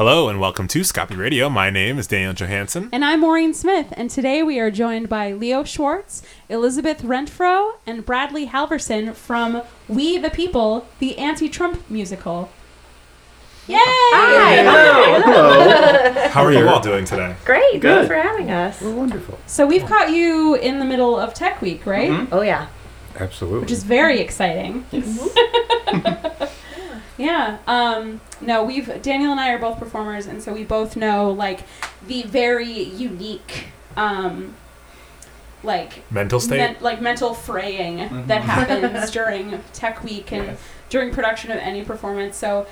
Hello and welcome to Scopy Radio. My name is Daniel Johansson. And I'm Maureen Smith, and today we are joined by Leo Schwartz, Elizabeth Renfro, and Bradley Halverson from We the People, the anti-Trump musical. Yay! Hi, hello. How are you all doing today? Great. Good. Thanks for having us. Well, wonderful. So we've caught you in the middle of Tech Week, right? Mm-hmm. Oh yeah. Absolutely. Which is very exciting. yeah. Um, no, we've Daniel and I are both performers, and so we both know like the very unique, um, like Mental state? men- like mental fraying that happens during Tech Week and during production of any performance. So.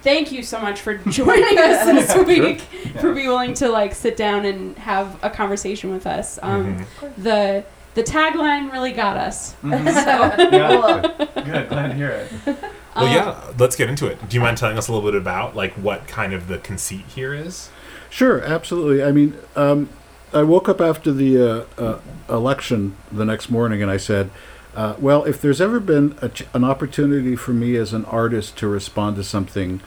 Thank you so much for joining us this week. For being willing to like sit down and have a conversation with us. Um, The the tagline really got us. So, Yeah. Good. Glad to hear it. Well, um, yeah, let's get into it. Do you mind telling us a little bit about like what kind of the conceit here is? Sure, absolutely. I mean, um, I woke up after the uh, uh, election the next morning and I said, uh, well, if there's ever been a ch- an opportunity for me as an artist to respond to something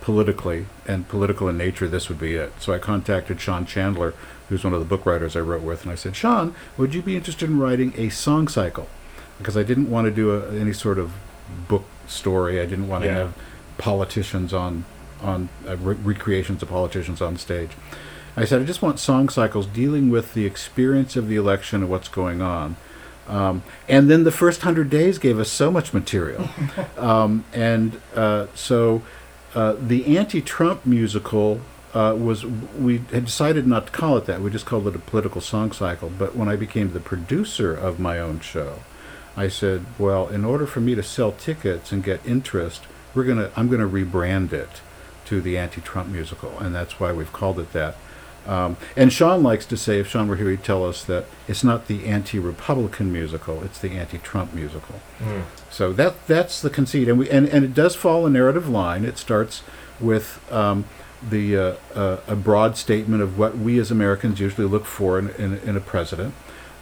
politically and political in nature, this would be it. So I contacted Sean Chandler, who's one of the book writers I wrote with, and I said, Sean, would you be interested in writing a song cycle? Because I didn't want to do a, any sort of book story. I didn't want to Yeah. have politicians on on uh, re- recreations of politicians on stage. I said I just want song cycles dealing with the experience of the election and what's going on. Um, and then the first hundred days gave us so much material, um, and uh, so uh, the anti-Trump musical uh, was we had decided not to call it that. We just called it a political song cycle. But when I became the producer of my own show, I said, well, in order for me to sell tickets and get interest, we're gonna I'm gonna rebrand it to the anti-Trump musical, and that's why we've called it that. Um, and Sean likes to say, if Sean were here, he'd tell us that it's not the anti-Republican musical; it's the anti-Trump musical. So that that's the conceit, and we and, and it does follow a narrative line. It starts with um, the uh, uh, a broad statement of what we as Americans usually look for in, in, in a president,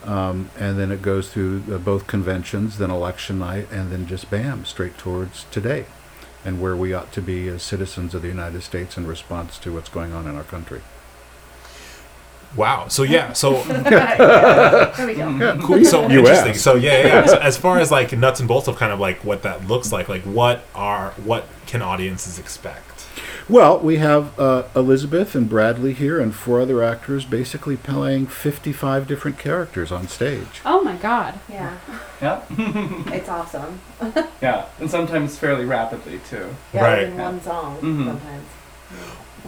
um, and then it goes through uh, both conventions, then election night, and then just bam, straight towards today, and where we ought to be as citizens of the United States in response to what's going on in our country. Wow. So yeah. So There we go. cool. So You interesting. asked. So yeah, yeah. yeah. So as far as like nuts and bolts of kind of like what that looks like, like what are what can audiences expect? Well, we have uh, Elizabeth and Bradley here, and four other actors, basically playing fifty-five different characters on stage. Oh my God. Yeah. Yeah. It's awesome. Yeah. And sometimes fairly rapidly too. Yeah, Right. In one song Mhm. sometimes.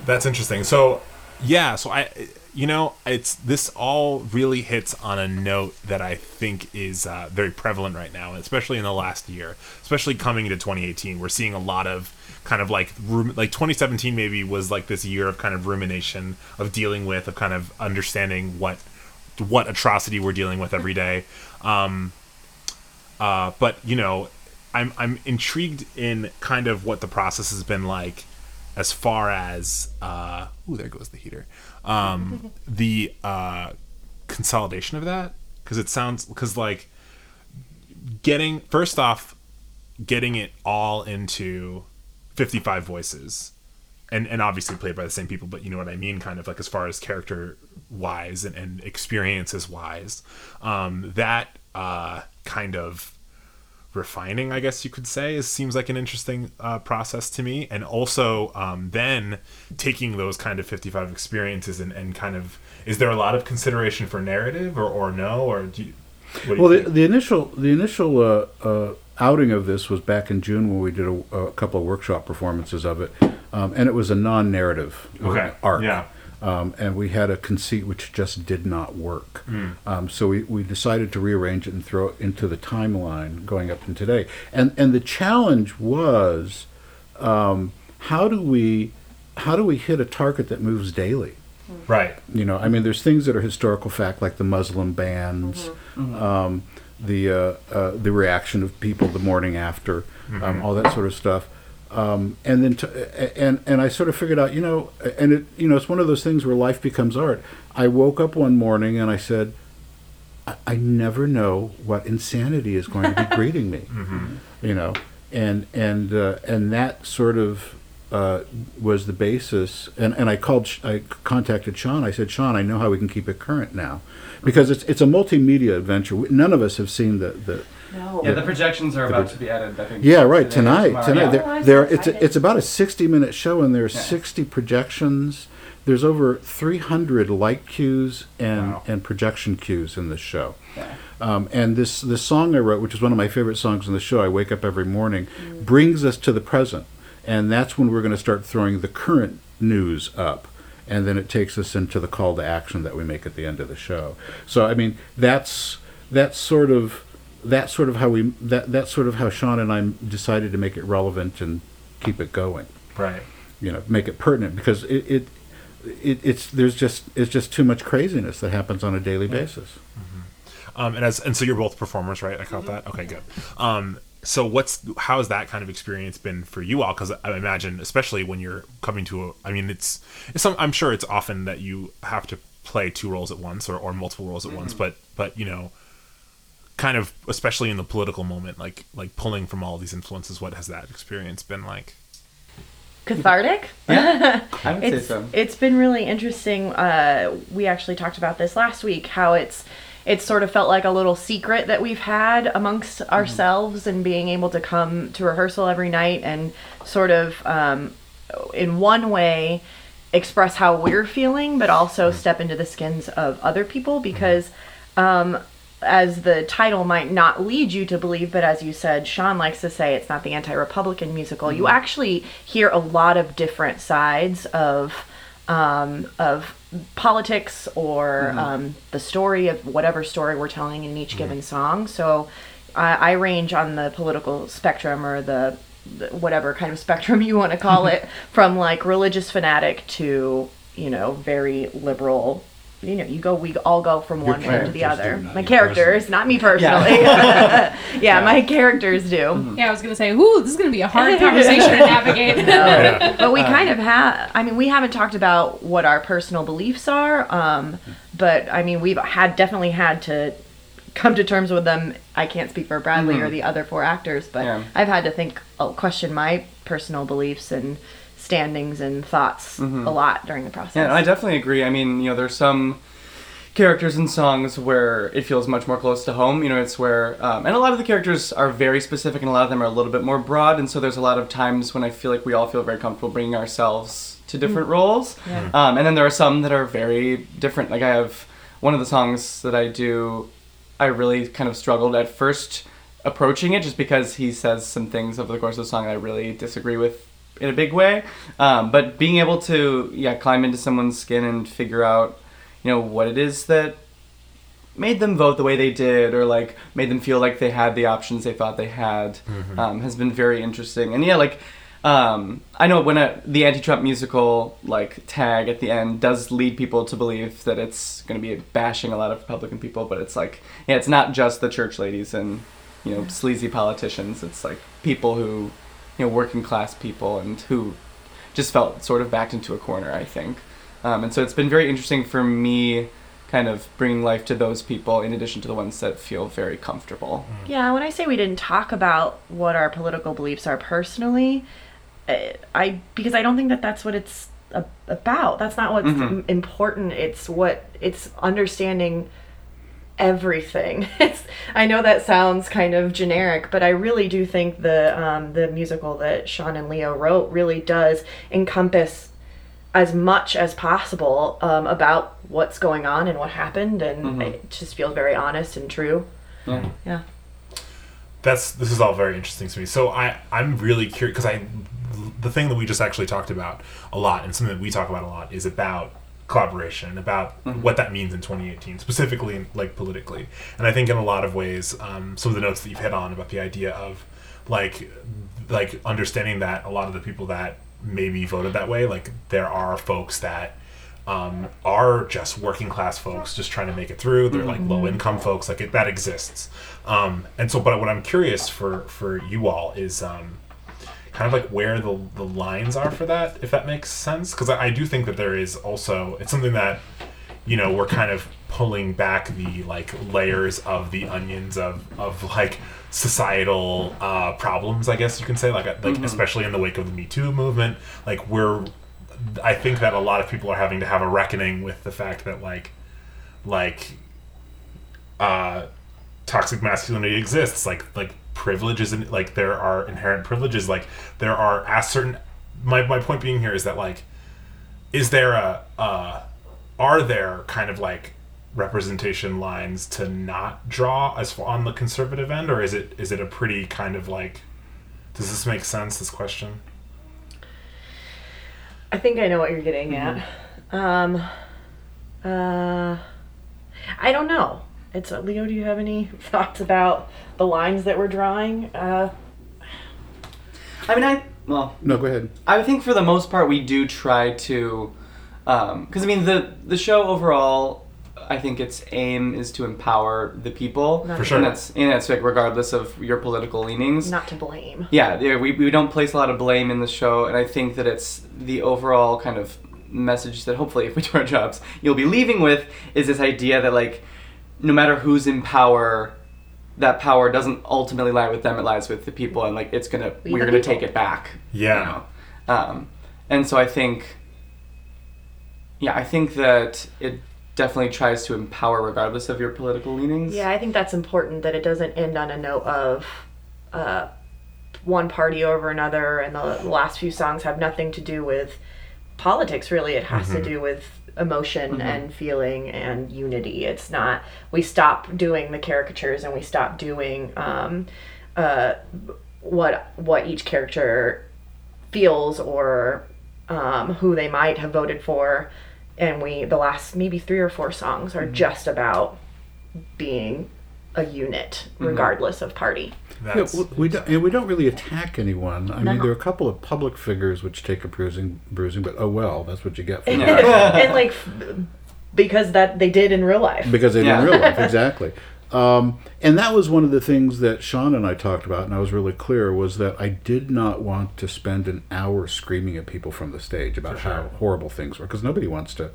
That's interesting. So, yeah, so I you know, it's this all really hits on a note that I think is uh, very prevalent right now, especially in the last year, especially coming into 2018. We're seeing a lot of kind of like room like 2017 maybe was like this year of kind of rumination of dealing with of kind of understanding what what atrocity we're dealing with every day. Um, uh, but you know, I'm I'm intrigued in kind of what the process has been like, as far as uh, ooh, there goes the heater. Um, the uh, consolidation of that because it sounds because like getting first off, getting it all into 55 voices. And, and obviously played by the same people, but you know what I mean, kind of like as far as character wise and, and experiences wise, um, that uh, kind of refining, I guess you could say, is seems like an interesting uh, process to me. And also, um, then taking those kind of 55 experiences and, and kind of is there a lot of consideration for narrative or, or no or do you, what do you Well, the, the initial the initial uh, uh, outing of this was back in June when we did a, a couple of workshop performances of it, um, and it was a non-narrative uh, Okay, arc. yeah. Um, and we had a conceit which just did not work. Hmm. Um, so we, we decided to rearrange it and throw it into the timeline going up to today. And and the challenge was, um, how do we how do we hit a target that moves daily? right You know, I mean, there's things that are historical fact, like the Muslim bans, um, the uh, uh, the reaction of people the morning after, um, all that sort of stuff. Um, and then, to, and and I sort of figured out, you know, and it, you know, it's one of those things where life becomes art. I woke up one morning and I said, I, I never know what insanity is going to be greeting me, you know, and and uh, and that sort of uh, was the basis, and, and I called, I contacted Sean. I said, Sean, I know how we can keep it current now, because it's it's a multimedia adventure. None of us have seen the the. No. Yeah, the projections are about to be added. I think. Yeah, right. today Tonight, tomorrow. tonight. Yeah. There, Oh, there. It's a, it's about a sixty-minute show, and there's Yeah. sixty projections. There's over three hundred light cues and Wow. and projection cues in this show. Yeah. Um, and this this song I wrote, which is one of my favorite songs in the show, I wake up every morning, brings us to the present, and that's when we're going to start throwing the current news up, and then it takes us into the call to action that we make at the end of the show. So I mean, that's that's sort of that's sort of how we that that's sort of how Sean and I decided to make it relevant and keep it going. Right. You know, make it pertinent because it. it it, it's there's just it's just too much craziness that happens on a daily basis. Um, and as and so you're both performers, right? I caught that. Okay, good. Um, so what's how has that kind of experience been for you all? Because I imagine, especially when you're coming to a, I mean, it's, it's some, I'm sure it's often that you have to play two roles at once or, or multiple roles at once, but but you know, kind of especially in the political moment, like like pulling from all these influences. What has that experience been like? Cathartic. I would say it's so. it's been really interesting. Uh, we actually talked about this last week. How it's it's sort of felt like a little secret that we've had amongst ourselves, and being able to come to rehearsal every night and sort of, um, in one way, express how we're feeling, but also step into the skins of other people because. Um, as the title might not lead you to believe, but as you said, Sean likes to say it's not the anti Republican musical. You actually hear a lot of different sides of um, of politics or um, the story of whatever story we're telling in each given song. So I, I range on the political spectrum or the, the whatever kind of spectrum you want to call it, from like religious fanatic to you know very liberal. You know, you go. We all go from one end to the characters other. do, not My you characters, not me personally. Yeah, my characters do. Yeah, I was gonna say, ooh, this is gonna be a hard conversation to navigate. Yeah. but we kind of have i mean we haven't talked about what our personal beliefs are um, but i mean we've had definitely had to come to terms with them i can't speak for bradley or the other four actors but Yeah. i've had to think uh, question my personal beliefs and standings and thoughts a lot during the process Yeah, I definitely agree. I mean, you know, there's some characters and songs where it feels much more close to home. You know, it's where, um, and a lot of the characters are very specific, and a lot of them are a little bit more broad. And so there's a lot of times when I feel like we all feel very comfortable bringing ourselves to different roles. Yeah. Um, and then there are some that are very different. Like I have one of the songs that I do, I really kind of struggled at first approaching it just because he says some things over the course of the song that I really disagree with in a big way. Um, but being able to yeah climb into someone's skin and figure out you know what it is that made them vote the way they did or like made them feel like they had the options they thought they had um, has been very interesting and yeah like um, I know when a, the anti-Trump musical like tag at the end does lead people to believe that it's going to be bashing a lot of Republican people, but it's like yeah, it's not just the church ladies and you know sleazy politicians. It's like people who you know working class people and who just felt sort of backed into a corner. I think, um, and so it's been very interesting for me, kind of bringing life to those people in addition to the ones that feel very comfortable. Yeah, when I say we didn't talk about what our political beliefs are personally, uh, I because I don't think that that's what it's about. That's not what's Mhm. important. It's what it's understanding everything. It's I know that sounds kind of generic, but I really do think the um, the musical that Sean and Leo wrote really does encompass as much as possible um, about what's going on and what happened, and Mhm. it just feels very honest and true. Yeah. Yeah. that's this is all very interesting to me. So I I'm really curious because I the thing that we just actually talked about a lot and something that we talk about a lot is about collaboration about what that means in 2018 specifically like politically and i think in a lot of ways um, some of the notes that you've hit on about the idea of like like understanding that a lot of the people that maybe voted that way like there are folks that um, are just working class folks just trying to make it through. They're like low income folks, like it, that exists. Um, and so, but what I'm curious for for you all is um, kind of like where the the lines are for that, if that makes sense. Because I, I do think that there is also it's something that you know we're kind of pulling back the like layers of the onions of of like societal uh, problems. I guess you can say like like especially in the wake of the Me Too movement. Like we're, I think that a lot of people are having to have a reckoning with the fact that like like uh toxic masculinity exists like like privilege isn't like there are inherent privileges like there are as certain my, my point being here is that like is there a uh are there kind of like representation lines to not draw as far on the conservative end or is it is it a pretty kind of like does this make sense this question I think I know what you're getting at. Um, uh, I don't know. It's uh, Leo. Do you have any thoughts about the lines that we're drawing? Uh, I mean, I well, No, go ahead. I think for the most part we do try to, because I mean the the show overall, I think its aim is to empower the people. Not For sure. And that's and that's like regardless of your political leanings. not to blame. Yeah, yeah, we, we don't place a lot of blame in the show, and I think that it's the overall kind of message that hopefully, if we do our jobs, you'll be leaving with is this idea that like, no matter who's in power, that power doesn't ultimately lie with them; it lies with the people, and like it's gonna We we're gonna people. take it back. Yeah. You know? Um, and so I think, yeah, I think that it definitely tries to empower regardless of your political leanings. Yeah, I think that's important that it doesn't end on a note of uh, one party over another, and the, the last few songs have nothing to do with politics. Really, it has to do with emotion and feeling and unity. It's not we stop doing the caricatures and we stop doing um, uh, what what each character feels or um, who they might have voted for. And we, the last maybe three or four songs are just about being a unit, regardless of party. Yeah, that's w- we don't, and we don't really attack anyone. I mean, there are a couple of public figures which take a bruising, bruising, but oh well, that's what you get for and like, because that they did in real life. because they Yeah. did in real life exactly. Um, and that was one of the things that Sean and I talked about, and I was really clear was that I did not want to spend an hour screaming at people from the stage about how horrible things were, because nobody wants to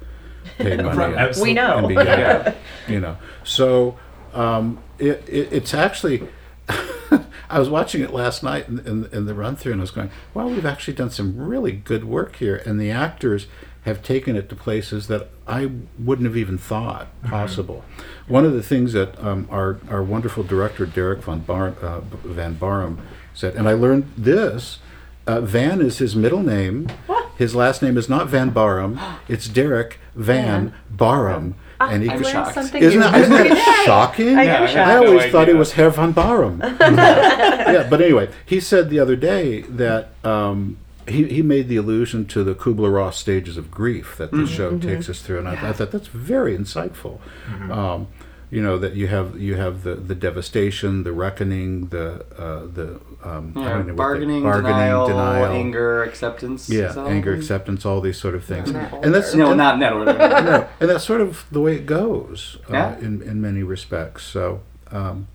pay money. Right, and- We know. and be yelled you know. So um, it, it, it's actually. I was watching it last night in, in, in the run through, and I was going, "Wow, we've actually done some really good work here." And the actors have taken it to places that I wouldn't have even thought possible. One of the things that um, our our wonderful director Derek von Bar, uh, Van Barham said, and I learned this. Uh, Van is his middle name. His last name is not Van Barham. It's Derek Van Barham. And he I'm Learned shocked. something isn't new that, isn't that shocking? I Yeah, I I shocked. no always thought it was Herr von Barum. yeah, but anyway, he said the other day that um, he, he made the allusion to the Kubler Ross stages of grief that the show takes us through, and I, I thought that's very insightful. Um, you know that you have you have the, the devastation, the reckoning, the uh, the um, I Yeah, don't know what bargaining, denial, anger, acceptance. yeah, anger, acceptance, all these sort of things, Not and that's No, and- not net order. no, and that's sort of the way it goes uh, Yeah. in in many respects. So, um,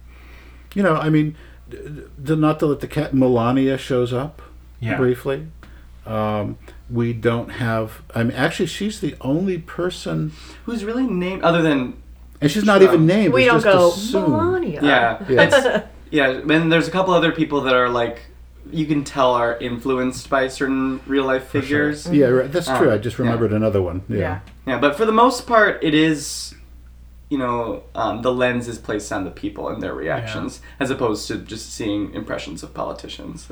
you know, I mean, d- d- not to let the cat Melania shows up Yeah. briefly. Um, we don't have. I mean, actually, she's the only person, Who's really named other than and she's not Sure. even named. We it's don't just go assumed. Melania. yeah, Yeah. It's, yeah. And there's a couple other people that are like you can tell are influenced by certain real life sure. figures. Yeah, right, that's true. Um, I just yeah. remembered another one. Yeah. Yeah. Yeah, but for the most part, it is, you know, um, the lens is placed on the people and their reactions, as opposed to just seeing impressions of politicians.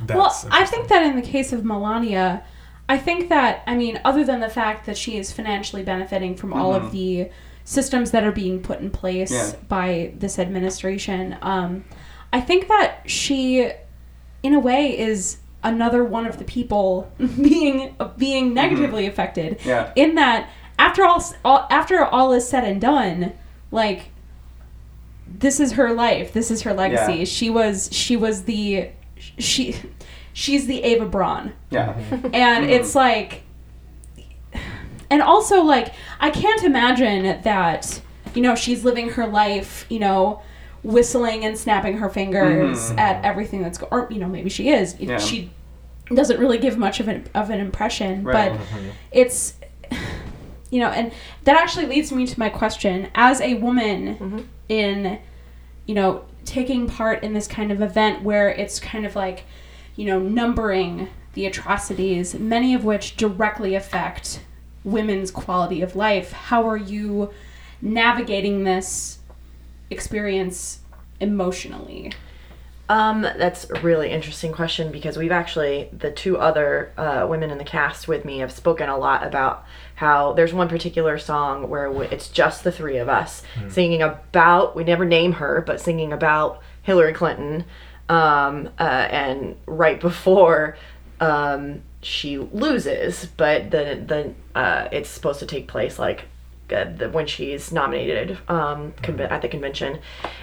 that's well, I think that in the case of Melania, I think that I mean, other than the fact that she is financially benefiting from all of the systems that are being put in place Yeah. by this administration, um, I think that she, in a way, is another one of the people being being negatively affected. Yeah. In that, after all, all after all is said and done, like this is her life. This is her legacy. Yeah. She was she was the she she's the Eva Braun. Yeah. And it's like and also like I can't imagine that you know she's living her life, you know, whistling and snapping her fingers mm-hmm. at everything that's go- or you know maybe she is. Yeah. She doesn't really give much of an of an impression, Right. but mm-hmm. it's you know, and that actually leads me to my question: as a woman mm-hmm. in, you know, taking part in this kind of event where it's kind of like, you know, numbering the atrocities, many of which directly affect women's quality of life. How are you navigating this experience emotionally? Um, that's a really interesting question because we've actually the two other uh, women in the cast with me have spoken a lot about how there's one particular song where it's just the three of us singing about we never name her but singing about Hillary Clinton, um, uh, and right before um, she loses, but the the uh, it's supposed to take place like uh, the, when she's nominated um, conve- at the convention,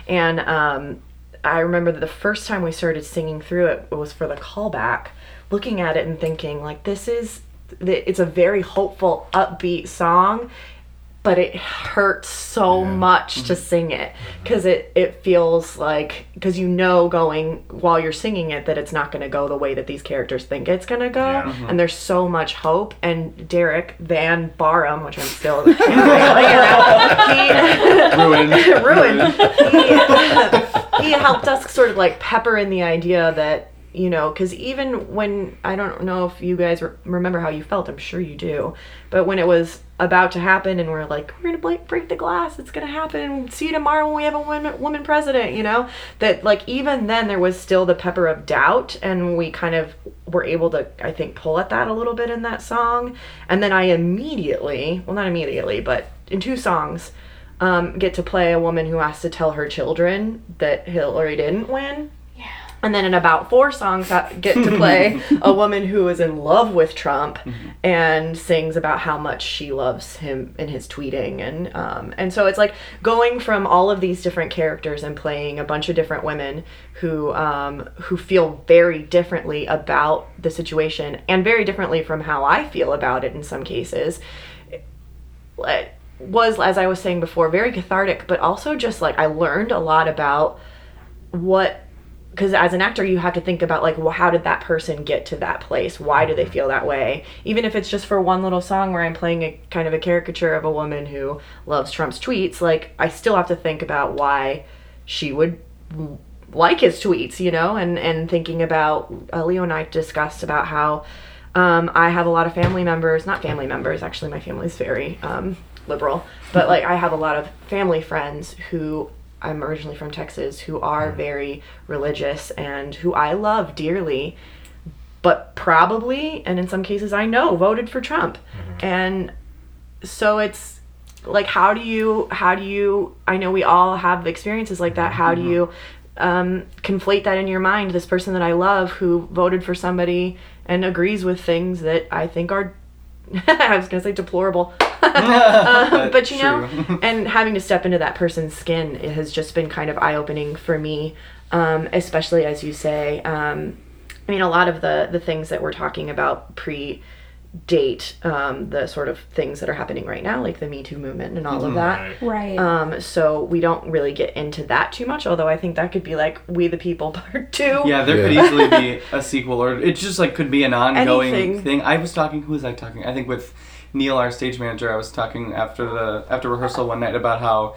and um, I remember that the first time we started singing through it, it was for the callback, looking at it and thinking like this is it's a very hopeful, upbeat song, but it hurts so much to mm-hmm. sing it because it it feels like because you know going while you're singing it that it's not going to go the way that these characters think it's going to go. Yeah. and mm-hmm. there's so much hope. And Derek Van Barham which I'm still can't say it, Ruined. he ruined. He, he helped us sort of like pepper in the idea that you know because even when i don't know if you guys re- remember how you felt i'm sure you do but when it was about to happen and we're like we're gonna break, the glass. It's gonna happen. See you tomorrow when we have a woman, woman president you know? That like even then there was still the pepper of doubt and we kind of were able to i think pull at that a little bit in that song. And then i immediately well not immediately but in two songs um, get to play a woman who has to tell her children that Hillary didn't win. And then in about four songs, I get to play a woman who is in love with Trump and sings about how much she loves him in his tweeting, and um, and so it's like going from all of these different characters and playing a bunch of different women who um, who feel very differently about the situation and very differently from how I feel about it in some cases it was as I was saying before very cathartic but also just like I learned a lot about what because as an actor you have to think about like well how did that person get to that place? Why do they feel that way? Even if it's just for one little song where i'm playing a kind of a caricature of a woman who loves trump's tweets like i still have to think about why she would like his tweets you know and and thinking about uh, leo and i discussed about how um, i have a lot of family members not family members actually my family's very um, liberal but like i have a lot of family friends who i'm originally from texas who are very religious and who i love dearly but probably and in some cases i know voted for trump. And so it's like how do you how do you i know we all have experiences like that. How do you um, conflate that in your mind this person that i love who voted for somebody and agrees with things that i think are i was to say deplorable um, but you know and having to step into that person's skin it has just been kind of eye-opening for me um, especially as you say um, i mean a lot of the the things that we're talking about pre date um, the sort of things that are happening right now like the me too movement and all of that Right. Right. um, so we don't really get into that too much although i think that could be like we the people part two Yeah, there could easily be a sequel, or it just like could be an ongoing Anything. thing. I was talking. Who was I talking? I think with Neil, our stage manager. I was talking after the after rehearsal one night about how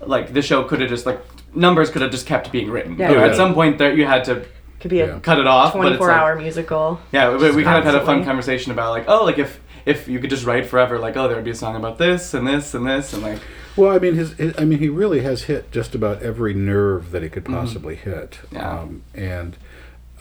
like the show could have just like numbers could have just kept being written. Yeah. You know, Oh, At some point, there you had to could be a Yeah. cut it off. but it's 24 like- hour musical Yeah, we, we kind of had a fun conversation about like, oh, like if if you could just write forever, like, oh, there would be a song about this and this and this and like, Well, I mean, his, his, I mean, he really has hit just about every nerve that he could possibly hit. Yeah. Um, and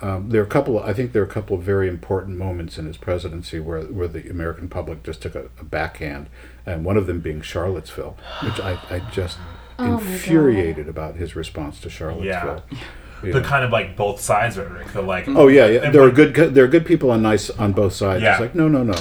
um, there are a couple. I think there are a couple of very important moments in his presidency where where the American public just took a, a backhand, and one of them being Charlottesville, which I, I just Oh infuriated about his response to Charlottesville. You The kind of like both sides rhetoric. The like. Oh yeah, yeah. and There are good. There are good people on nice on both sides. Yeah. It's like no, no, no,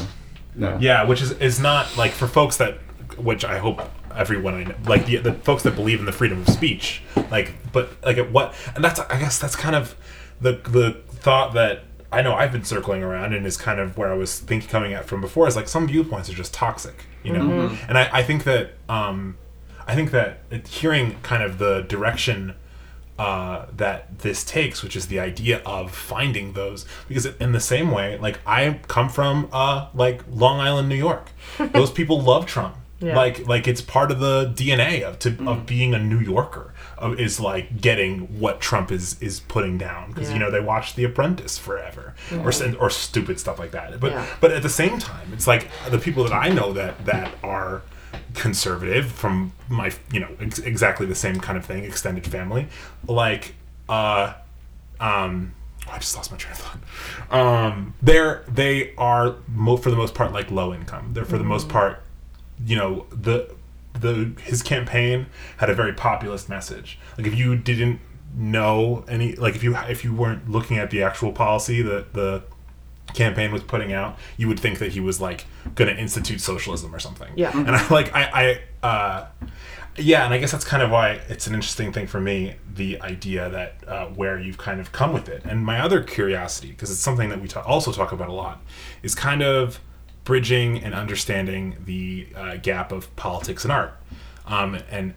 no. Yeah, which is is not like for folks that, which I hope everyone I know, like the the folks that believe in the freedom of speech, like, but like at what, and that's I guess that's kind of the the thought that I know I've been circling around and is kind of where I was thinking coming at from before is like some viewpoints are just toxic, you know, and I I think that um I think that hearing kind of the direction uh, that this takes, which is the idea of finding those. Because in the same way, like I come from uh, like Long Island, New York. Those people love Trump. Yeah. Like like it's part of the DNA of to of being a New Yorker. Of, is like getting what Trump is is putting down because you know they watched The Apprentice forever or or stupid stuff like that. But Yeah. but at the same time, it's like the people that I know that that are conservative from my you know ex- exactly the same kind of thing extended family like uh um oh, I just lost my train of thought. Um, they're they are mo- for the most part like low income. They're for the most part, you know, the the his campaign had a very populist message. Like if you didn't know any, like if you if you weren't looking at the actual policy that the campaign was putting out, you would think that he was like going to institute socialism or something. Yeah. And I like I I uh, yeah, and I guess that's kind of why it's an interesting thing for me the idea that uh, where you've kind of come with it. And my other curiosity, because it's something that we ta- also talk about a lot, is kind of bridging and understanding the uh, gap of politics and art. Um, and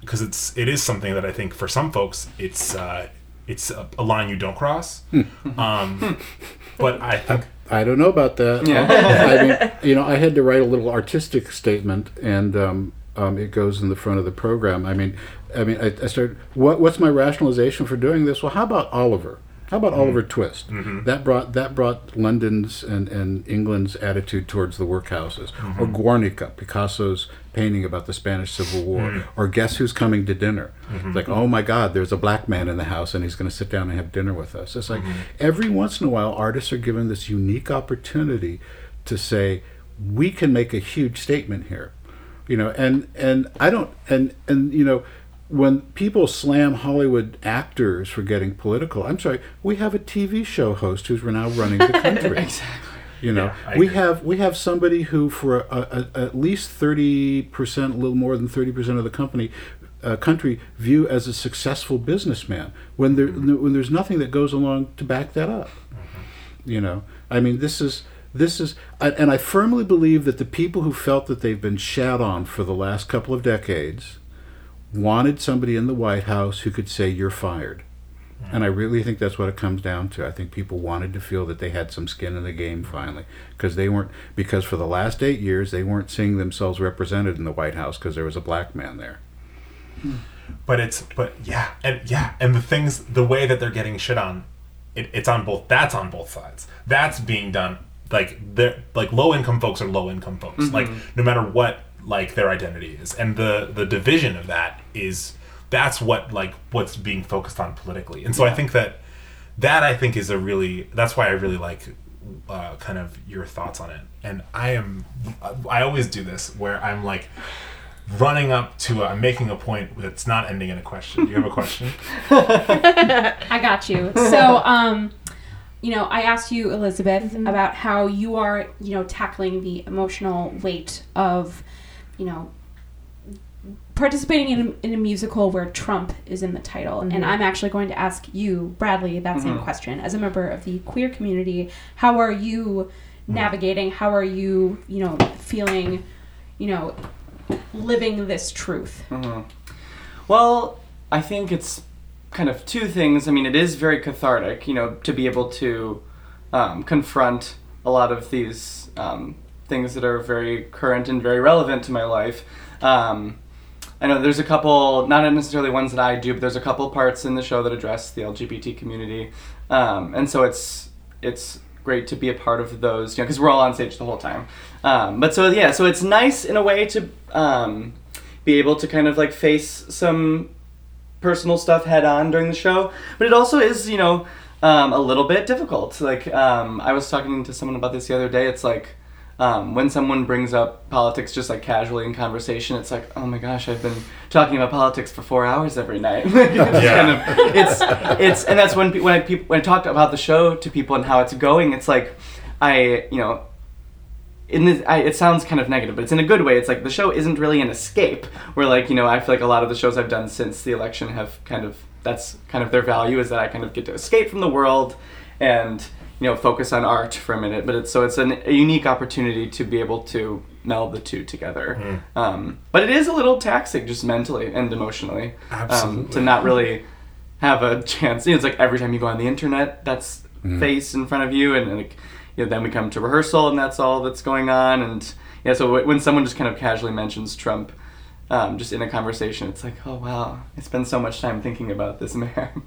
because it's it is something that I think for some folks it's uh, it's a, a line you don't cross. um, but I think I don't know about that. Yeah. I mean, you know, I had to write a little artistic statement, and um, um, it goes in the front of the program. I mean, I mean, I, I started. What, what's my rationalization for doing this? Well, how about Oliver? How about mm-hmm. Oliver Twist? Mm-hmm. That brought that brought London's and, and England's attitude towards the workhouses, or mm-hmm. Guernica, Picasso's painting about the Spanish Civil War, or Guess Who's Coming to Dinner? It's like, oh my God, there's a black man in the house, and he's going to sit down and have dinner with us. It's like every once in a while, artists are given this unique opportunity to say, we can make a huge statement here, you know, and and I don't and and you know when people slam Hollywood actors for getting political, I'm sorry, we have a TV show host who's now running the country. Exactly. You know, Yeah, we agree. have we have somebody who, for a, a, at least thirty percent, a little more than thirty percent of the company, uh, country view as a successful businessman. When there when there's nothing that goes along to back that up. You know, I mean, this is this is, I, and I firmly believe that the people who felt that they've been shat on for the last couple of decades wanted somebody in the White House who could say you're fired. Mm-hmm. And I really think that's what it comes down to. I think people wanted to feel that they had some skin in the game finally, because they weren't because for the last eight years they weren't seeing themselves represented in the White House because there was a black man there. Hmm. but it's but yeah and yeah and the things the way that they're getting shit on it, it's on both that's on both sides that's being done like they're like low income folks are low income folks mm-hmm. like no matter what like their identity is and the the division of that is that's what like what's being focused on politically and so i think that that i think is a really that's why i really like uh, kind of your thoughts on it and i am i always do this where i'm like running up to a, I'm making a point that's not ending in a question. Do you have a question? I got you. So, um, you know, I asked you, Elizabeth, about how you are, you know, tackling the emotional weight of, you know, participating in a, in a musical where Trump is in the title. And I'm actually going to ask you, Bradley, that same question. As a member of the queer community, how are you navigating? How are you, you know, feeling, you know, living this truth? Well, I think it's kind of two things. I mean, it is very cathartic, you know, to be able to um, confront a lot of these um, things that are very current and very relevant to my life. Um, I know there's a couple, not necessarily ones that I do, but there's a couple parts in the show that address the LGBT community, um, and so it's it's great to be a part of those, you know, because we're all on stage the whole time. Um, but so yeah, so it's nice in a way to um, be able to kind of like face some personal stuff head on during the show, but it also is, you know, um, a little bit difficult. Like um, I was talking to someone about this the other day. It's like um, when someone brings up politics just like casually in conversation, it's like, oh my gosh, I've been talking about politics for four hours every night. it's Yeah. kind of it's it's and that's when when I when I talk about the show to people and how it's going, it's like I you know in this, I, it sounds kind of negative, but it's in a good way. It's like the show isn't really an escape. Where like you know, I feel like a lot of the shows I've done since the election have kind of that's kind of their value is that I kind of get to escape from the world and you know focus on art for a minute. But it's so it's an, a unique opportunity to be able to meld the two together. Um, but it is a little taxing just mentally and emotionally um, to not really have a chance. You know, it's like every time you go on the internet, that's face in front of you, and, like you know, then we come to rehearsal, and that's all that's going on, and yeah. So w- when someone just kind of casually mentions Trump. Um, just in a conversation, it's like, oh wow, I spend so much time thinking about this man.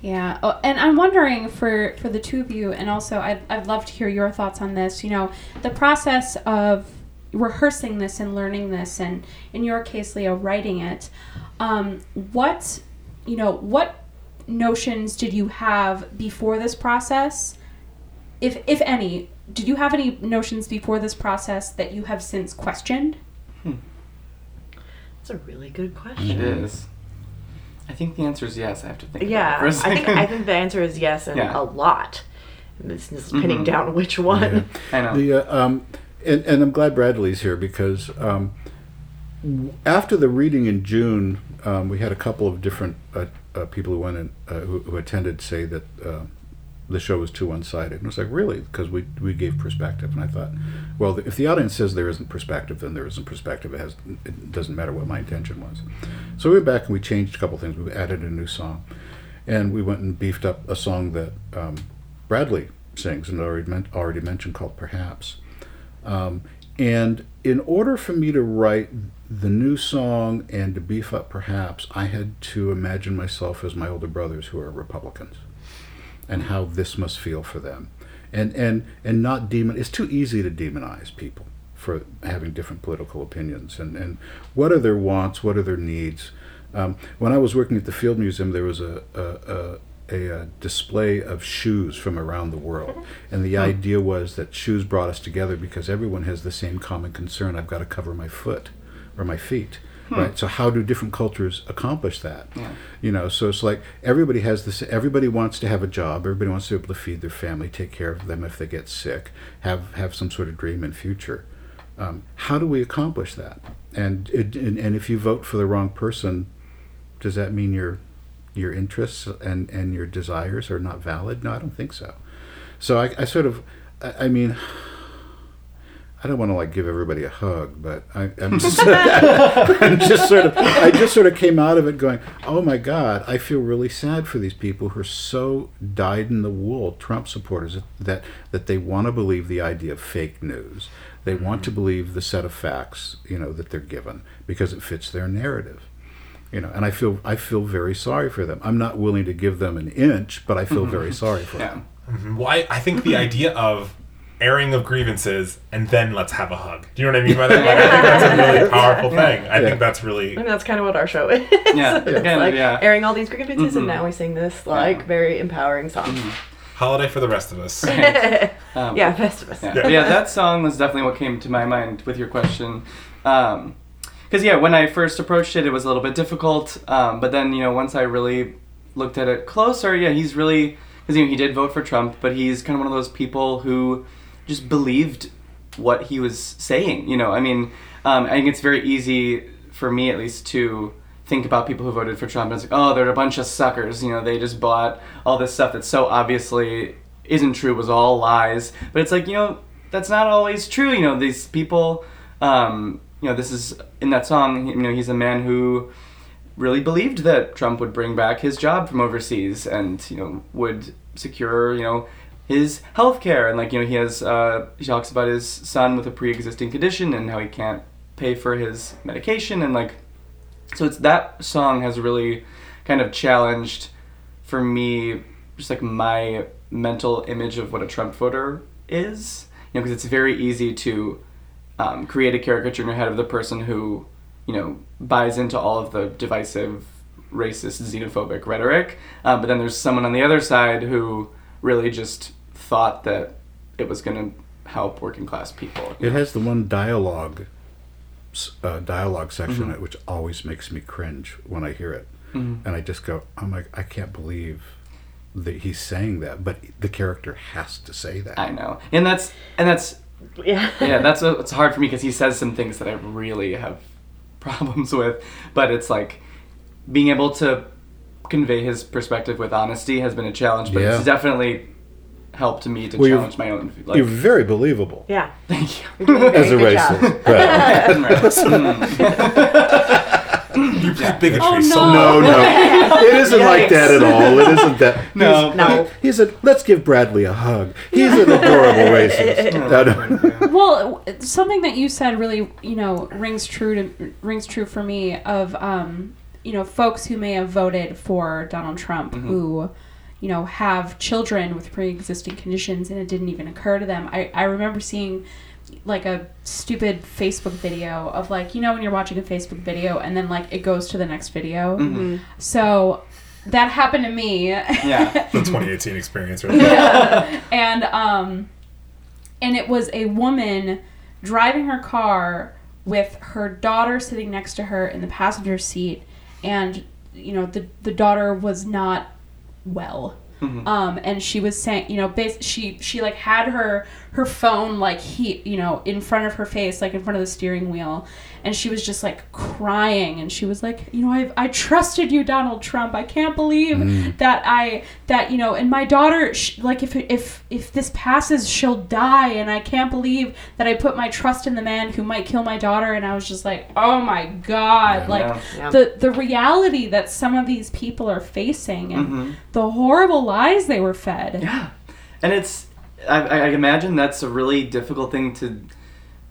Yeah, oh, and I'm wondering for for the two of you, and also I'd I'd love to hear your thoughts on this. You know, the process of rehearsing this and learning this, and in your case, Leo, writing it. Um, what, you know, what notions did you have before this process, if if any? Did you have any notions before this process that you have since questioned? That's a really good question. It is. I think the answer is yes. I have to think. Yeah, about it for a I think I think the answer is yes, and Yeah. a lot. This is pinning Mhm. down which one. I know. The uh, um, and, and I'm glad Bradley's here because um, after the reading in June, um, we had a couple of different uh, uh, people who went in, uh, who, who attended say that uh, the show was too one-sided. And I was like, really? Because we we gave perspective, and I thought, well, if the audience says there isn't perspective, then there isn't perspective. It has it doesn't matter what my intention was. So we went back and we changed a couple things. We added a new song, and we went and beefed up a song that um, Bradley sings and already already mentioned called Perhaps. Um, and in order for me to write the new song and to beef up Perhaps, I had to imagine myself as my older brothers who are Republicans and how this must feel for them. And, and, and not demon, it's too easy to demonize people for having different political opinions. And, and what are their wants? What are their needs? Um, when I was working at the Field Museum, there was a, a, a a, display of shoes from around the world. And the idea was that shoes brought us together because everyone has the same common concern I've got to cover my foot or my feet. Right. So how do different cultures accomplish that? Yeah. You know, so it's like everybody has this. Everybody wants to have a job. Everybody wants to be able to feed their family, take care of them if they get sick, have have some sort of dream and future. Um, how do we accomplish that? And, it, and and if you vote for the wrong person, does that mean your your interests and and your desires are not valid? No, I don't think so. So I, I sort of, I, I mean. I don't want to like give everybody a hug, but I, I'm, just, I'm just sort of, I just sort of came out of it going, oh my God, I feel really sad for these people who are so dyed in the wool Trump supporters that that they want to believe the idea of fake news. They mm-hmm. want to believe the set of facts, you know, that they're given because it fits their narrative. You know, and I feel I feel very sorry for them. I'm not willing to give them an inch, but I feel mm-hmm. very sorry for Yeah. them. Mm-hmm. Well, I, I think the idea of airing of grievances and then let's have a hug. Do you know what I mean by that? Like, I think that's a really powerful thing. I Yeah. think that's really. And that's kind of what our show is. Yeah, it's kind of, like yeah. airing all these grievances, Mhm. and now we sing this like very empowering song. Holiday for the rest of us. Um, yeah, Festivus. Yeah. But yeah, that song was definitely what came to my mind with your question. Because, yeah, when I first approached it, it was a little bit difficult. Um, but then, you know, once I really looked at it closer, yeah, he's really. Because, you know, he did vote for Trump, but he's kind of one of those people who just believed what he was saying. You know, I mean, um, I think it's very easy for me, at least, to think about people who voted for Trump and it's like, oh, they're a bunch of suckers. You know, they just bought all this stuff that's so obviously isn't true, was all lies. But it's like, you know, that's not always true. You know, these people, um, you know, this is in that song, you know, he's a man who really believed that Trump would bring back his job from overseas and, you know, would secure, you know, his health care. And, like, you know, he has, uh, he talks about his son with a pre existing condition and how he can't pay for his medication. And, like, so it's that song has really kind of challenged for me just like my mental image of what a Trump voter is. You know, because it's very easy to um, create a caricature in your head of the person who, you know, buys into all of the divisive, racist, xenophobic rhetoric. Um, but then there's someone on the other side who really just thought that it was going to help working class people. It has the one dialogue uh, dialogue section Mhm. in it, which always makes me cringe when I hear it, Mhm. and I just go, "I'm like, I can't believe that he's saying that," but the character has to say that. I know, and that's and that's Yeah. yeah, that's a, it's hard for me because he says some things that I really have problems with. But it's like being able to convey his perspective with honesty has been a challenge. But Yeah. it's definitely helped me to Well, challenge my own. Like, You're very believable Yeah. thank you. You're doing a as a very good job. racist. Right. Right. You plant bigotry Oh, no. much. No, no, it isn't like that at all. It isn't that. No. He's, No. He said, "Let's give Bradley a hug." He's an adorable racist. No, no. Well, something that you said really, you know, rings true to rings true for me of um, you know, folks who may have voted for Donald Trump who you know, have children with pre-existing conditions and it didn't even occur to them. I, I remember seeing like a stupid Facebook video of like, you know, when you're watching a Facebook video and then like it goes to the next video. Mm-hmm. So that happened to me. Yeah. The 2018 experience, right? there. and um and it was a woman driving her car with her daughter sitting next to her in the passenger seat and you know the the daughter was not well. Um and she was saying you know bas- she she like had her her phone like he you know in front of her face like in front of the steering wheel. And she was just like crying. And she was like you know i i trusted you donald trump. I can't believe mm. that i that you know and my daughter sh- like if if if this passes she'll die. And i can't believe that i put my trust in the man who might kill my daughter. And i was just like oh my god. Like Yeah. Yeah. the the reality that some of these people are facing and mm-hmm. the horrible lies they were fed. Yeah, and it's I, I imagine that's a really difficult thing to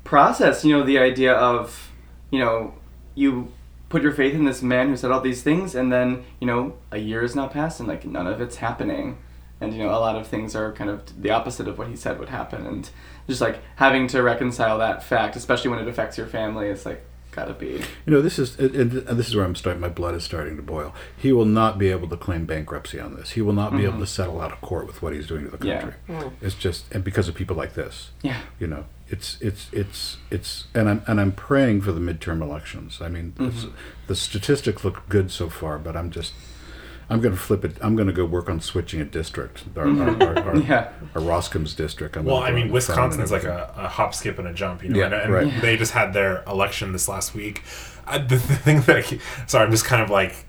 process. You know, the idea of you know you put your faith in this man who said all these things, and then you know a year has now passed, and like none of it's happening, and you know a lot of things are kind of the opposite of what he said would happen, and just like having to reconcile that fact, especially when it affects your family, it's like gotta be. You know, this is and and this is where I'm starting. My blood is starting to boil. He will not be able to claim bankruptcy on this. He will not be able mm-hmm. to settle out of court with what he's doing to the Yeah. country. Mm. It's just and because of people like this. Yeah. You know, it's it's it's it's and I'm and I'm praying for the midterm elections. I mean, it's, mm-hmm. the statistics look good so far, but I'm just. I'm going to flip it. I'm going to go work on switching a district, our, our, our, our, Yeah. our Roskam's district. I'm Well, gonna I go mean, on the Wisconsin is like a, a hop, skip, and a jump, you know. Yeah, and and right. they just had their election this last week. I, the, the thing that I, keep- sorry, I'm just kind of like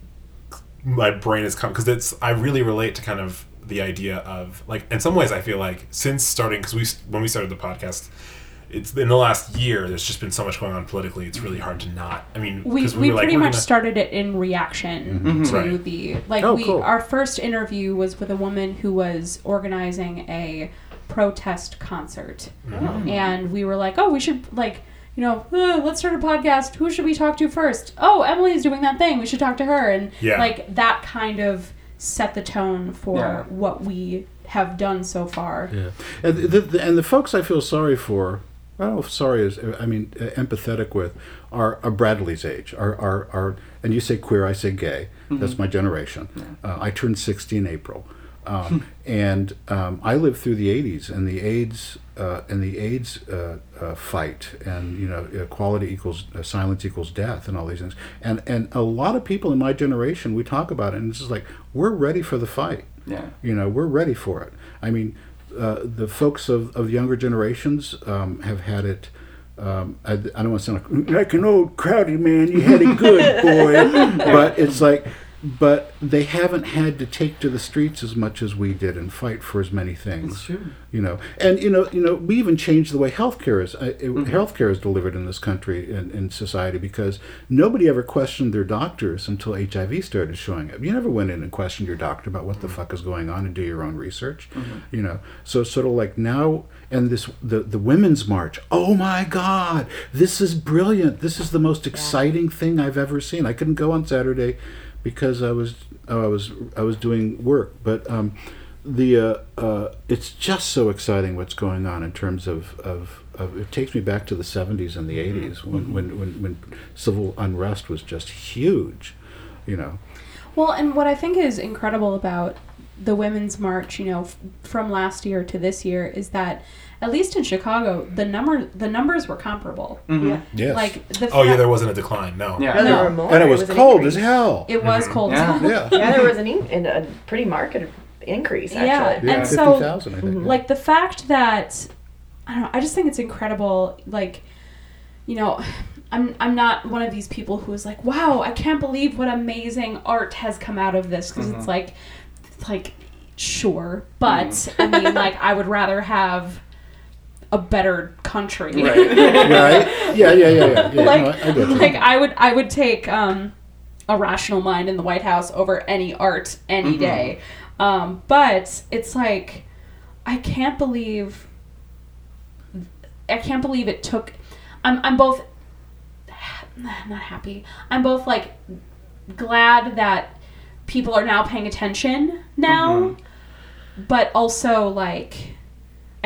my brain is come because it's I really relate to kind of the idea of like in some ways I feel like since starting because we when we started the podcast. It's in the last year. There's just been so much going on politically. It's really hard to not. I mean, we, 'cause we, were pretty we're much gonna- started it in reaction to Right. the like Oh, we cool. our first interview was with a woman who was organizing a protest concert Mm-hmm. and we were like oh we should like you know "Uh, let's start a podcast who should we talk to first oh emily's doing that thing we should talk to her and Yeah. like that kind of set the tone for Yeah. what we have done so far Yeah, and the, the, and the folks I feel sorry for, Know sorry is, I mean, uh, empathetic with, are, are Bradley's age. Are, are, are, and you say queer, I say gay. That's my generation. Uh, I turned 60 in April. Um, and um, I lived through the 80s and the AIDS uh, and the AIDS uh, uh, fight and you know equality equals uh, silence equals death and all these things and and a lot of people in my generation we talk about it and it's just like we're ready for the fight Yeah. you know we're ready for it i mean uh, the folks of, of younger generations um, have had it um, I, I don't want to sound like, like an old crowdy man you had it good boy. But it's like but they haven't had to take to the streets as much as we did and fight for as many things true. you know. And you know you know we even changed the way healthcare is uh, it, mm-hmm. healthcare is delivered in this country and in society because nobody ever questioned their doctors until hiv started showing up. You never went in and questioned your doctor about what the mm-hmm. fuck is going on and do your own research mm-hmm. you know. So sort of like now and this the the women's march oh my god this is brilliant. This is the most exciting thing i've ever seen. I couldn't go on saturday because i was oh, i was i was doing work but um the uh, uh, it's just so exciting what's going on in terms of, of, of it takes me back to the 70s and the 80s when, when, when, when civil unrest was just huge you know? Well, and what I think is incredible about the Women's March, you know, f- from last year to this year, is that at least in Chicago, the number the numbers were comparable. Mm-hmm. Yeah. yes Like the Oh yeah, there wasn't a decline. No. Yeah. No, No. were more. and it was, an cold as hell it was mm-hmm. cold. as Yeah. hell. yeah Yeah, there was an in, in a pretty marked increase Yeah. actually. yeah and so- 50000 i think mm-hmm. yeah. like the fact that I don't know, I just think it's incredible. Like, you know, I'm I'm not one of these people who is like, wow, I can't believe what amazing art has come out of this because it's like, it's like, sure, but I mean, like, I would rather have a better country. Right. right yeah yeah yeah yeah, yeah. like, no, I, I get you. like I would I would take um a rational mind in the White House over any art any day. Um, but it's like I can't believe I can't believe it took. I'm I'm both not happy. I'm both like glad that people are now paying attention now, but also like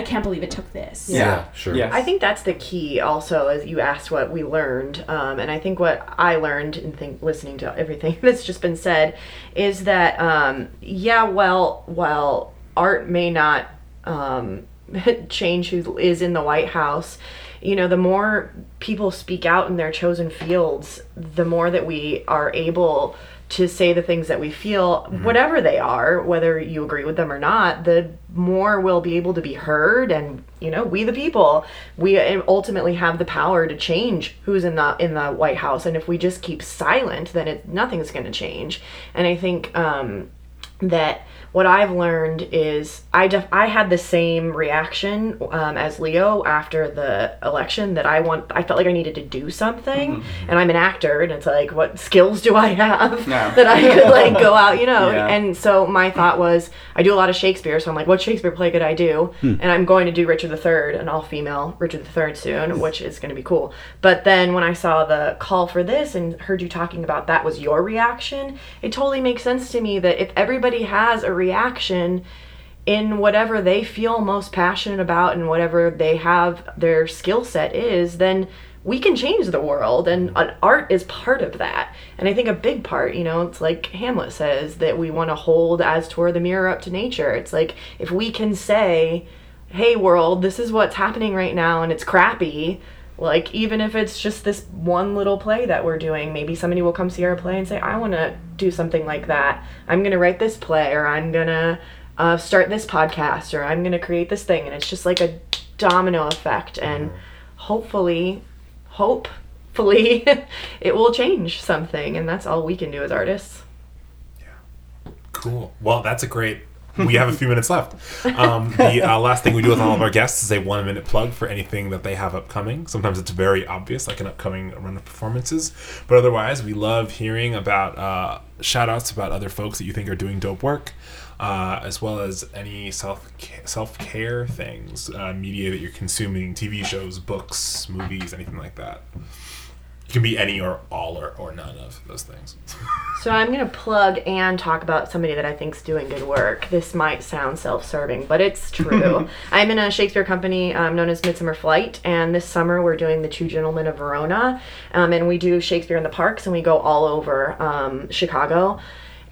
I can't believe it took this. Yeah. sure. Yes. I think that's the key. Also, as you asked, what we learned, um, and I think what I learned in think listening to everything that's just been said is that um, yeah, well, while art may not um, change who is in the White House, you know, the more people speak out in their chosen fields, the more that we are able to say the things that we feel, whatever they are, whether you agree with them or not, the more we'll be able to be heard. And you know, we the people, we ultimately have the power to change who's in the in the White House. And if we just keep silent, then it nothing's going to change. And I think um, that what I've learned is I def- I had the same reaction um, as Leo after the election that I want I felt like I needed to do something. And I'm an actor and it's like what skills do I have that I could like go out you know? Yeah. and so my thought was I do a lot of Shakespeare so I'm like what Shakespeare play could I do? And I'm going to do Richard III an all female Richard III soon which is going to be cool. But then when I saw the call for this and heard you talking about that was your reaction it totally makes sense to me that if everybody has a reaction in whatever they feel most passionate about and whatever they have their skill set is, then we can change the world and art is part of that. And I think a big part, you know, it's like Hamlet says that we want to hold as toward the mirror up to nature. It's like if we can say, "Hey world, this is what's happening right now and it's crappy." Like even if it's just this one little play that we're doing, maybe somebody will come see our play and say, "I want to do something like that. I'm going to write this play or I'm going to uh, start this podcast or I'm going to create this thing." And it's just like a domino effect and hopefully hopefully it will change something and that's all we can do as artists. Yeah. Cool. Well, that's a great. We have a few minutes left. Um, the uh, last thing we do with all of our guests is a one minute plug for anything that they have upcoming. Sometimes it's very obvious, like an upcoming run of performances. But otherwise, we love hearing about uh, shout outs about other folks that you think are doing dope work, uh, as well as any self self care things, uh, media that you're consuming, TV shows, books, movies, anything like that. It can be any or all or, or none of those things. So I'm going to plug and talk about somebody that I think's doing good work. This might sound self-serving, but it's true. I'm in a Shakespeare company um, known as Midsummer Flight, and this summer we're doing The Two Gentlemen of Verona, um, and we do Shakespeare in the parks, and we go all over um, Chicago.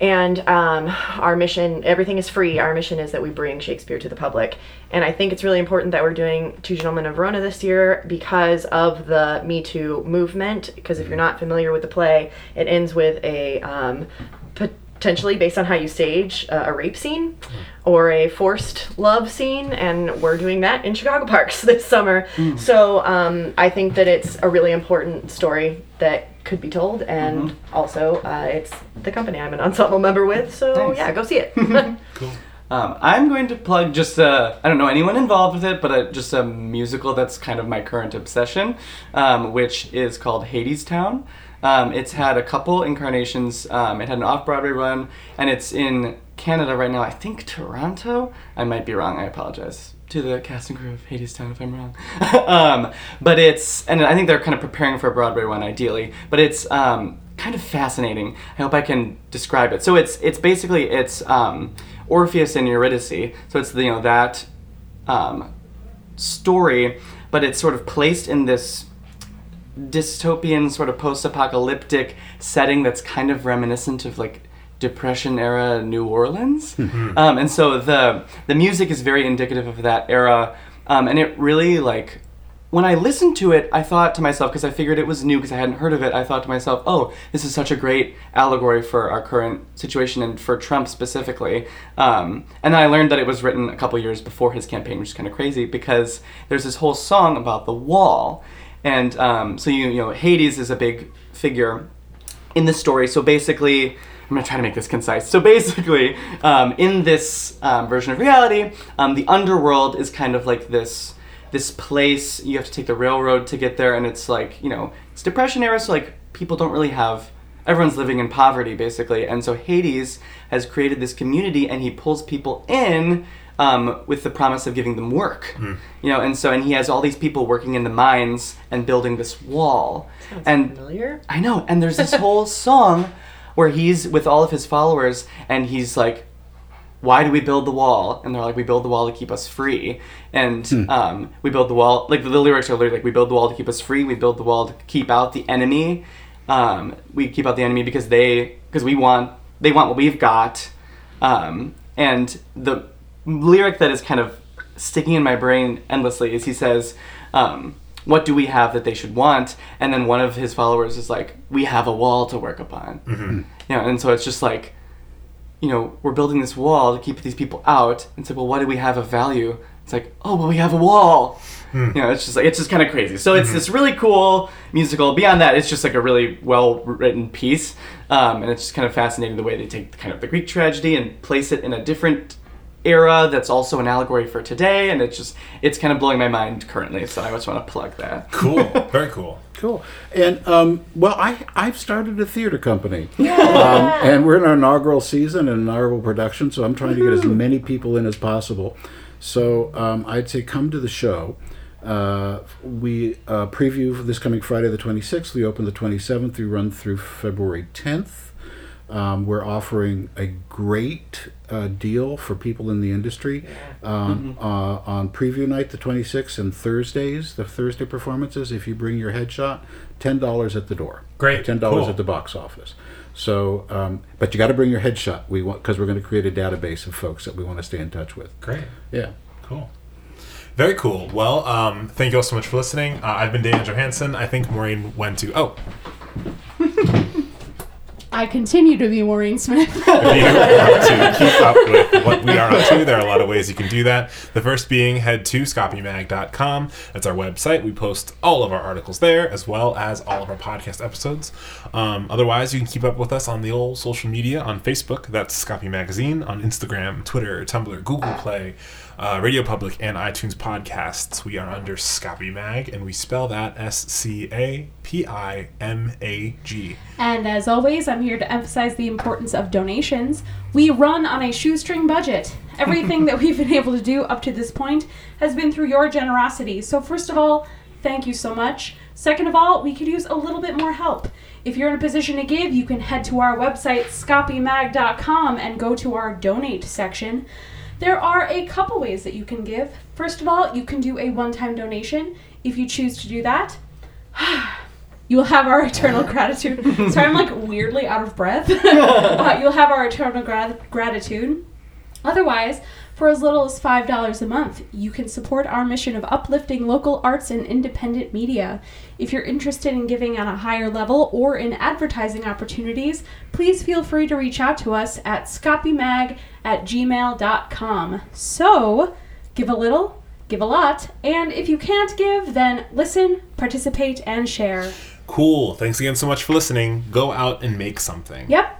And um, our mission, everything is free. Our mission is that we bring Shakespeare to the public. And I think it's really important that we're doing Two Gentlemen of Verona this year because of the Me Too movement. Because if you're not familiar with the play, it ends with a um, potentially based on how you stage uh, a rape scene or a forced love scene and we're doing that in chicago parks this summer. So um, i think that it's a really important story that could be told and also uh, it's the company i'm an ensemble member with so yeah go see it. Cool. Um, I'm going to plug just uh, I don't know anyone involved with it, but uh just a musical that's kind of my current obsession, um, which is called Hadestown. Um, it's had a couple incarnations. Um, it had an off Broadway run, and it's in Canada right now. I think Toronto. I might be wrong. I apologize to the cast and crew of Hadestown if I'm wrong. um, but it's and I think they're kind of preparing for a Broadway run ideally. But it's um, kind of fascinating. I hope I can describe it. So it's it's basically it's um, Orpheus and Eurydice. So it's you know that um, story, but it's sort of placed in this dystopian sort of post-apocalyptic setting that's kind of reminiscent of like depression era new orleans um, and so the the music is very indicative of that era um, and it really like when I listened to it, I thought to myself, because I figured it was new because I hadn't heard of it, I thought to myself, oh, this is such a great allegory for our current situation and for Trump specifically. Um, and then I learned that it was written a couple years before his campaign, which is kind of crazy because there's this whole song about the wall. And um, so, you, you know, Hades is a big figure in the story. So basically, I'm gonna try to make this concise. So basically, um, in this um, version of reality, um, the underworld is kind of like this this place. You have to take the railroad to get there, and it's like you know it's depression era, so like people don't really have everyone's living in poverty basically, and so Hades has created this community, and he pulls people in. Um, with the promise of giving them work, you know, and so and he has all these people working in the mines and building this wall, and Familiar? I know, and there's this whole song where he's with all of his followers and he's like, Why do we build the wall? And they're like, We build the wall to keep us free. And um, we build the wall, like the lyrics are literally like, We build the wall to keep us free, we build the wall to keep out the enemy. Um, we keep out the enemy because they, because we want, they want what we've got. Um, and the lyric that is kind of sticking in my brain endlessly is he says, um, "What do we have that they should want?" And then one of his followers is like, "We have a wall to work upon." Mm-hmm. You know, and so it's just like, you know, we're building this wall to keep these people out. And like, well, what do we have of value? It's like, oh, well, we have a wall. You know, it's just like it's just kind of crazy. So it's this really cool musical. Beyond that, it's just like a really well written piece, um, and it's just kind of fascinating the way they take kind of the Greek tragedy and place it in a different era that's also an allegory for today. And it's just it's kind of blowing my mind currently. So I just want to plug that. Cool. Very cool. Cool. And um, well, I I've started a theater company, um, and we're in our inaugural season and inaugural production. So I'm trying to get as many people in as possible. So um, I'd say come to the show. Uh, we uh, preview this coming Friday the 26th. We open the 27th. We run through February 10th. Um, we're offering a great uh, deal for people in the industry um, uh, on preview night, the 26th, and Thursdays, the Thursday performances. If you bring your headshot, ten dollars at the door. Great. ten dollars Cool. at the box office. So, um, but you got to bring your headshot. We want because we're going to create a database of folks that we want to stay in touch with. Great. Yeah. Cool. Very cool. Well, um, thank you all so much for listening. Uh, I've been Daniel Johansson. I think Maureen went to. Oh, I continue to be Maureen Smith. if you want to keep up with what we are up to, there are a lot of ways you can do that. The first being head to scapimag.com. That's our website. We post all of our articles there, as well as all of our podcast episodes. Um, otherwise, you can keep up with us on the old social media on Facebook. That's Scapi Magazine. On Instagram, Twitter, Tumblr, Google Play, uh, Radio Public, and iTunes podcasts. We are under Scapi Mag, and we spell that S C A P I M A G. And as always, I'm here to emphasize the importance of donations. We run on a shoestring budget. Everything that we've been able to do up to this point has been through your generosity. So, first of all, thank you so much. Second of all, we could use a little bit more help. If you're in a position to give, you can head to our website, scapimag.com, and go to our donate section. There are a couple ways that you can give. First of all, you can do a one time donation. If you choose to do that, you will have our eternal gratitude. Sorry, I'm like weirdly out of breath. uh, you'll have our eternal gra- gratitude. Otherwise, for as little as $5 a month, you can support our mission of uplifting local arts and independent media. If you're interested in giving on a higher level or in advertising opportunities, please feel free to reach out to us at scapimag at gmail.com. So, give a little, give a lot, and if you can't give, then listen, participate, and share. Cool. Thanks again so much for listening. Go out and make something. Yep.